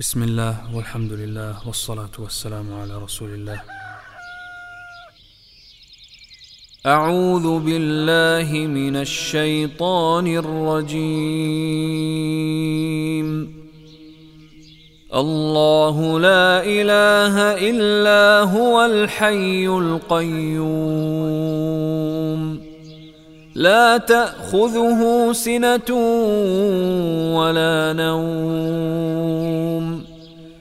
بسم الله والحمد لله والصلاة والسلام على رسول الله. أعوذ بالله من الشيطان الرجيم. الله لا إله إلا هو الحي القيوم. لا تأخذه سنة ولا نوم.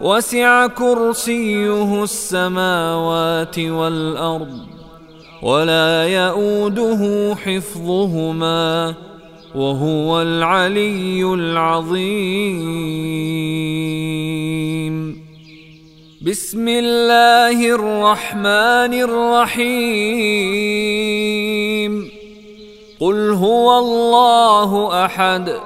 وسع كرسيه السماوات والأرض ولا يؤوده حفظهما وهو العلي العظيم. بسم الله الرحمن الرحيم. قل هو الله أحد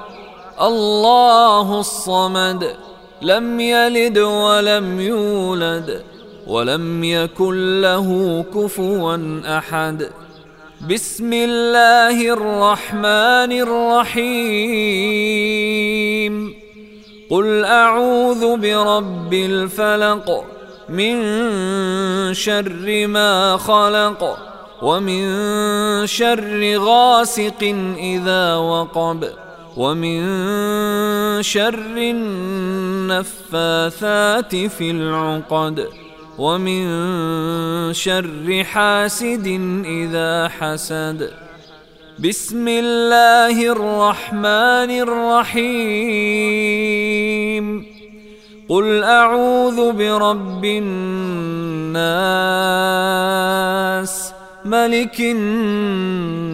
الله الصمد لم يلد ولم يولد ولم يكن له كفوا أحد. بسم الله الرحمن الرحيم. قل أعوذ برب الفلق من شر ما خلق ومن شر غاسق إذا وقب. ومن شر النفاثات في العقد ومن شر حاسد إذا حسد. بسم الله الرحمن الرحيم. قل أعوذ برب الناس ملك الناس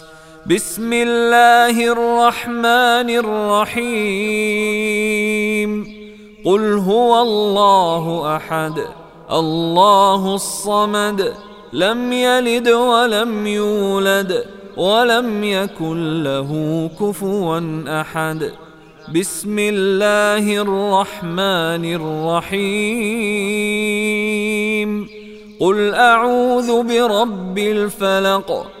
بسم الله الرحمن الرحيم قل هو الله احد الله الصمد لم يلد ولم يولد ولم يكن له كفوا احد بسم الله الرحمن الرحيم قل اعوذ برب الفلق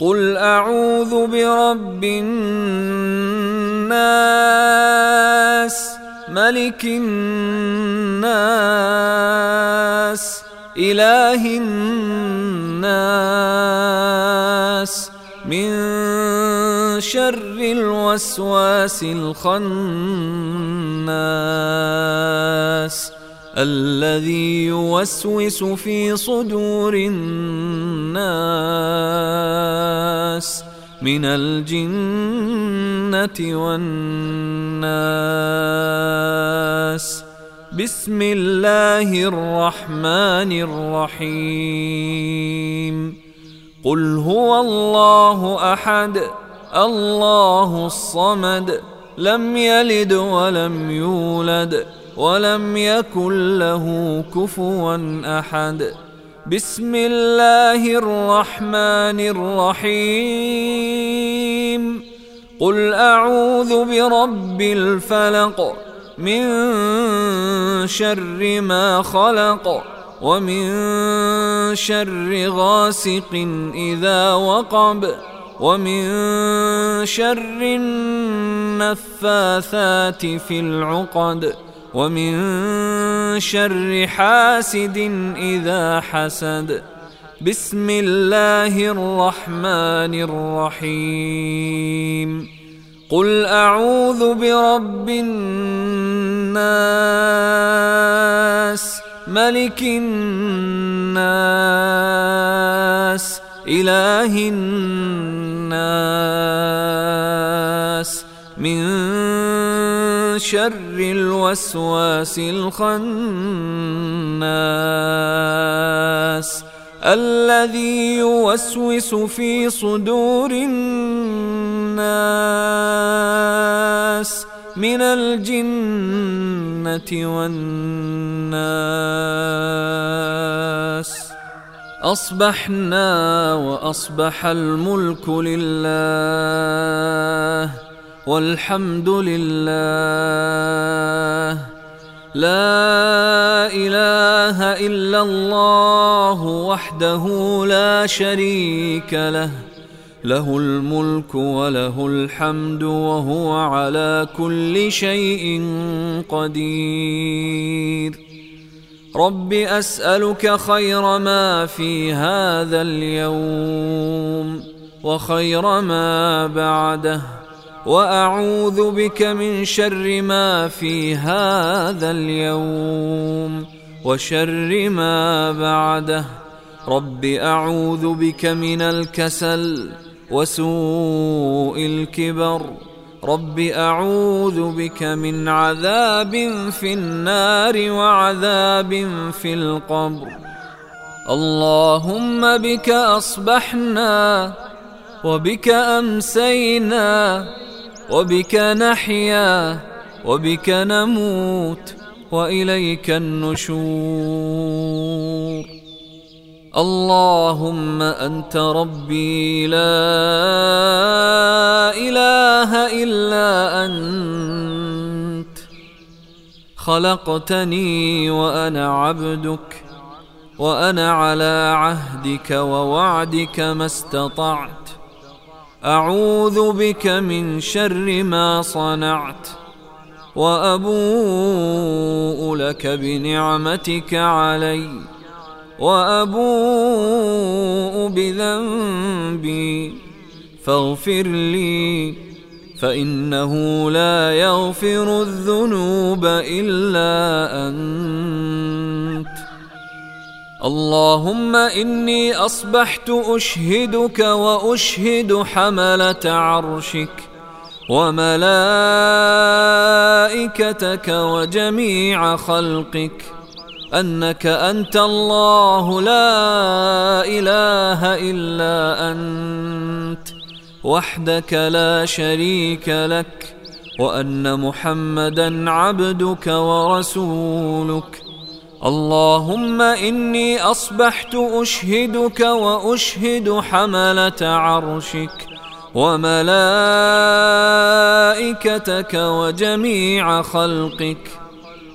قل اعوذ برب الناس ملك الناس اله الناس. من شر الوسواس الخناس. الذي يوسوس في صدور الناس من الجنة والناس. بسم الله الرحمن الرحيم. قل هو الله أحد الله الصمد لم يلد ولم يولد. ولم يكن له كفوا أحد. بسم الله الرحمن الرحيم. قل أعوذ برب الفلق من شر ما خلق ومن شر غاسق إذا وقب ومن شر النفاثات في العقد. ومن شر حاسد إذا حسد. بسم الله الرحمن الرحيم. قل أعوذ برب الناس ملك الناس إله الناس. من شر الوسواس الخناس الذي يوسوس في صدور الناس من الجنة والناس. أصبحنا وأصبح الملك لله. والحمد لله. لا إله إلا الله وحده لا شريك له. له الملك وله الحمد وهو على كل شيء قدير. رب أسألك خير ما في هذا اليوم وخير ما بعده. وأعوذ بك من شر ما في هذا اليوم وشر ما بعده. رب أعوذ بك من الكسل وسوء الكبر. رب أعوذ بك من عذاب في النار وعذاب في القبر. اللهم بك أصبحنا وبك أمسينا وبك نحيا وبك نموت وإليك النشور. اللهم أنت ربي لا إله إلا أنت. خلقتني وأنا عبدك وأنا على عهدك ووعدك ما استطعت. أعوذ بك من شر ما صنعت وأبوء لك بنعمتك عليّ وأبوء بذنبي فاغفر لي فإنه لا يغفر الذنوب إلا أنت اللهم إني أصبحت أشهدك وأشهد حملة عرشك وملائكتك وجميع خلقك أنك أنت الله لا إله إلا أنت وحدك لا شريك لك وأن محمدا عبدك ورسولك اللهم إني أصبحت أشهدك وأشهد حملة عرشك وملائكتك وجميع خلقك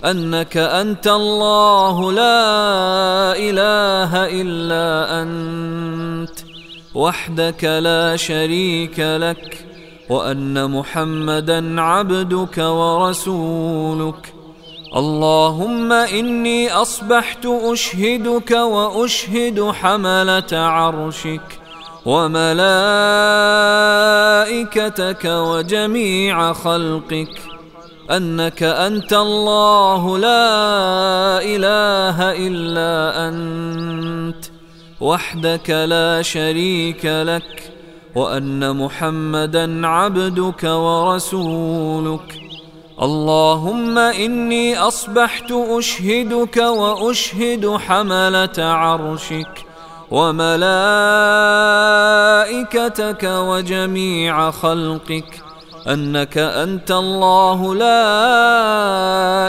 أنك أنت الله لا إله إلا أنت وحدك لا شريك لك وأن محمدا عبدك ورسولك. اللهم إني أصبحت أشهدك وأشهد حملة عرشك وملائكتك وجميع خلقك أنك أنت الله لا إله إلا أنت وحدك لا شريك لك وأن محمدا عبدك ورسولك. اللهم إني أصبحت أشهدك وأشهد حملة عرشك وملائكتك وجميع خلقك أنك أنت الله لا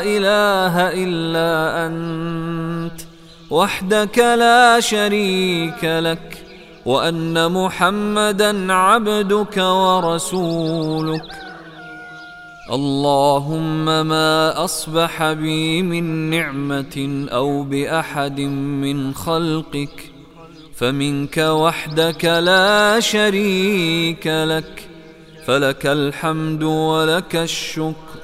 إله إلا أنت وحدك لا شريك لك وأن محمدا عبدك ورسولك. اللهم ما أصبح بي من نعمة أو بأحد من خلقك فمنك وحدك لا شريك لك فلك الحمد ولك الشكر.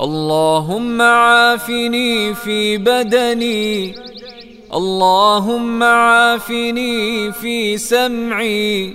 اللهم عافني في بدني اللهم عافني في سمعي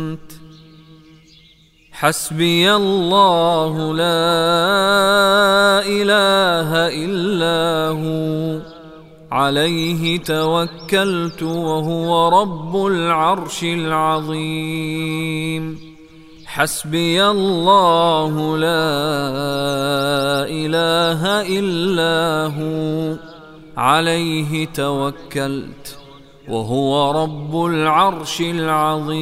حسبي الله لا إله إلا هو. عليه توكلت وهو رب العرش العظيم. حسبي الله لا إله إلا هو. عليه توكلت وهو رب العرش العظيم.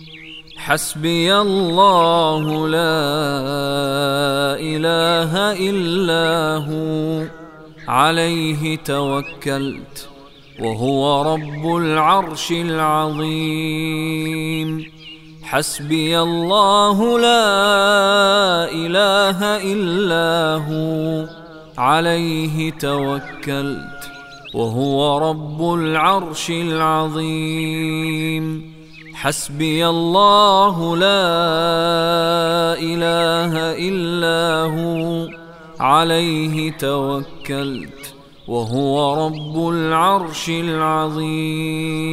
حسبي الله لا إله إلا هو. عليه توكلت وهو رب العرش العظيم. حسبي الله لا إله إلا هو. عليه توكلت وهو رب العرش العظيم. حسبي الله لا إله إلا هو عليه توكلت وهو رب العرش العظيم.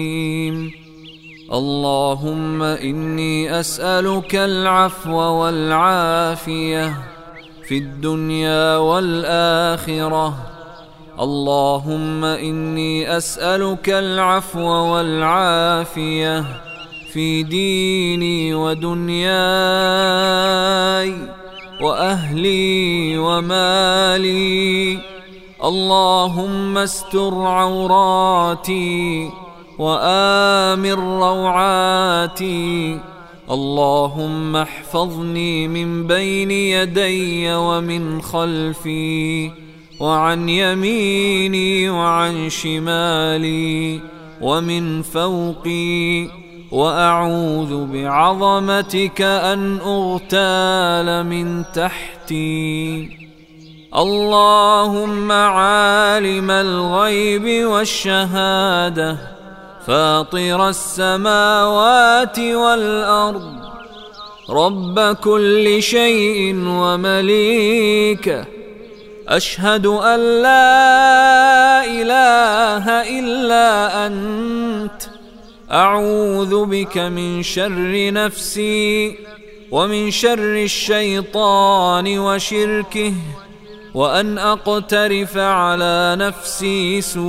اللهم إني أسألك العفو والعافية في الدنيا والآخرة. اللهم إني أسألك العفو والعافية في ديني ودنياي وأهلي ومالي. اللهم استر عوراتي وآمن روعاتي. اللهم احفظني من بين يدي ومن خلفي وعن يميني وعن شمالي ومن فوقي. وأعوذ بعظمتك أن أغتال من تحتي. اللهم عالم الغيب والشهادة فاطر السماوات والأرض. رب كل شيء ومليكه أشهد أن لا إله إلا أنت. أعوذ بك من شر نفسي ومن شر الشيطان وشركه وأن أقترف على نفسي سوءا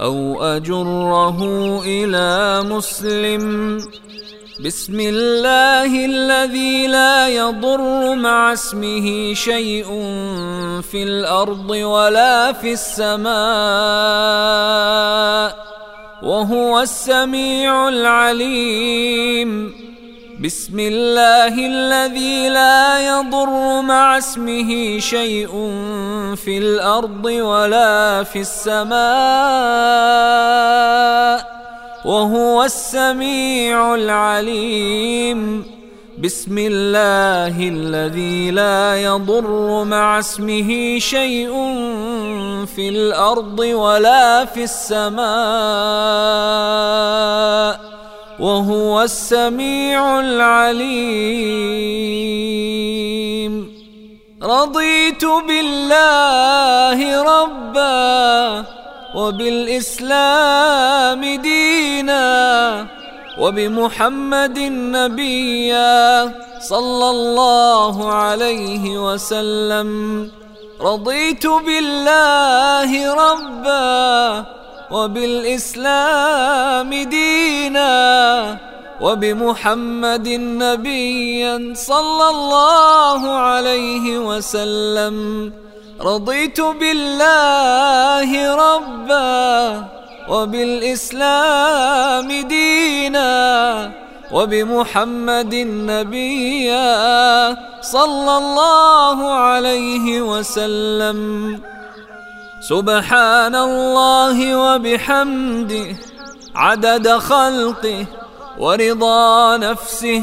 أو أجره إلى مسلم بسم الله الذي لا يضر مع اسمه شيء في الأرض ولا في السماء وهو السميع العليم. بسم الله الذي لا يضر مع اسمه شيء في الأرض ولا في السماء وهو السميع العليم. بسم الله الذي لا يضر مع اسمه شيء في الأرض ولا في السماء. وهو السميع العليم. رضيت بالله ربا. وبالإسلام دينا وبمحمد نبيا صلى الله عليه وسلم. رضيت بالله ربا وبالإسلام دينا وبمحمد نبيا صلى الله عليه وسلم. رضيت بالله ربا وبالإسلام دينا وبمحمد نبيا صلى الله عليه وسلم. سبحان الله وبحمده عدد خلقه ورضا نفسه.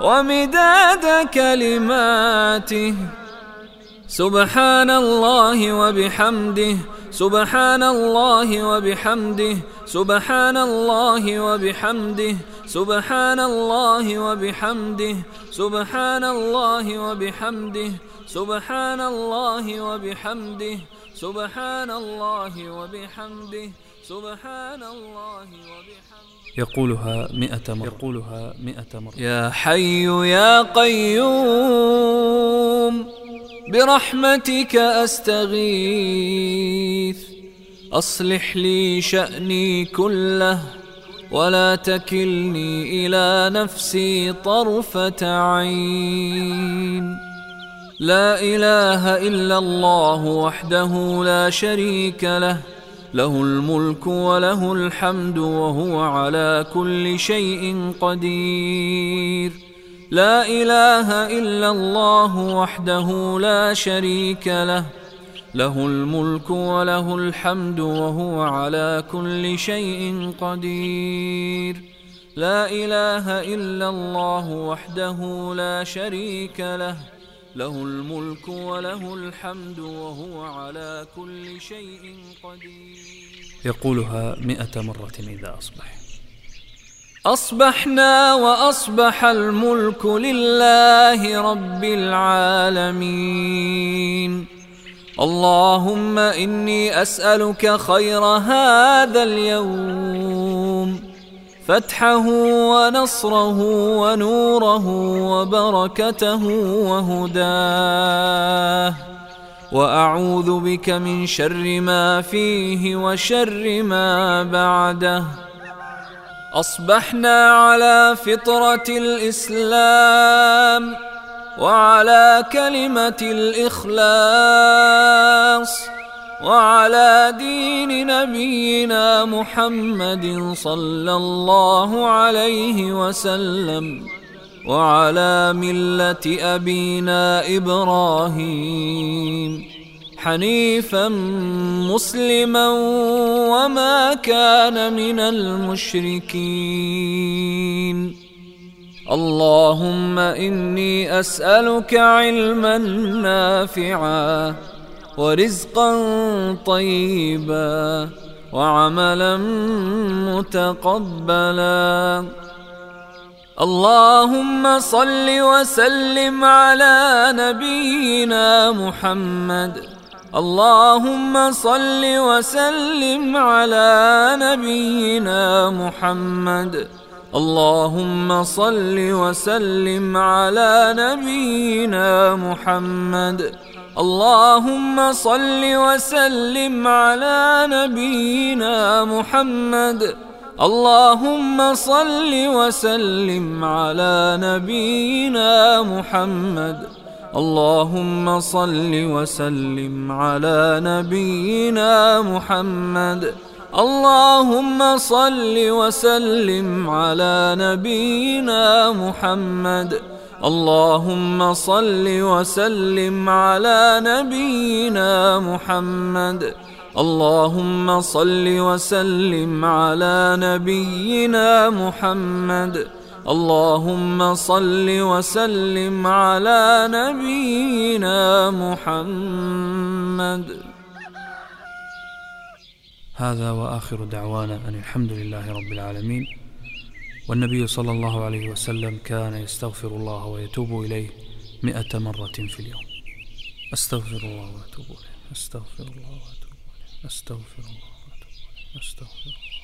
ومداد كلماته. سبحان الله وبحمده سبحان الله وبحمده سبحان الله وبحمده سبحان الله وبحمده سبحان الله وبحمده سبحان الله وبحمده سبحان الله وبحمده سبحان الله وبحمده. يقولها مئة مرة. يقولها مئة مرة. يا حي يا قيوم برحمتك أستغيث. أصلح لي شأني كله ولا تكلني إلى نفسي طرفة عين. لا إله إلا الله وحده لا شريك له له الملك وله الحمد وهو على كل شيء قدير. لا إله إلا الله وحده لا شريك له. له الملك وله الحمد وهو على كل شيء قدير. لا إله إلا الله وحده لا شريك له. له الملك وله الحمد وهو على كل شيء قدير. يقولها مئة مرة إذا أصبح. أصبحنا وأصبح الملك لله رب العالمين. اللهم إني أسألك خير هذا اليوم. فتحه ونصره ونوره وبركته وهداه. وأعوذ بك من شر ما فيه وشر ما بعده. أصبحنا على فطرة الإسلام وعلى كلمة الإخلاص. وعلى دين نبينا محمد صلى الله عليه وسلم وعلى ملة أبينا إبراهيم. حنيفا مسلما وما كان من المشركين. اللهم إني أسألك علما نافعا. ورزقا طيبا وعملا متقبلا. اللهم صل وسلم على نبينا محمد. اللهم صل وسلم على نبينا محمد. اللهم صل وسلم على نبينا محمد. اللهم صل وسلم على نبينا محمد. اللهم صل وسلم على نبينا محمد. اللهم صل وسلم على نبينا محمد. اللهم صل وسلم على نبينا محمد. اللهم صل وسلم على نبينا محمد. اللهم صل وسلم على نبينا محمد. اللهم صل وسلم على نبينا محمد. هذا وآخر دعوانا أن الحمد لله رب العالمين. والنبي صلى الله عليه وسلم كان يستغفر الله ويتوب إليه مئة مرة في اليوم. أستغفر الله وأتوب إليه. أستغفر الله وأتوب إليه. أستغفر الله وأتوب إليه. أستغفر الله.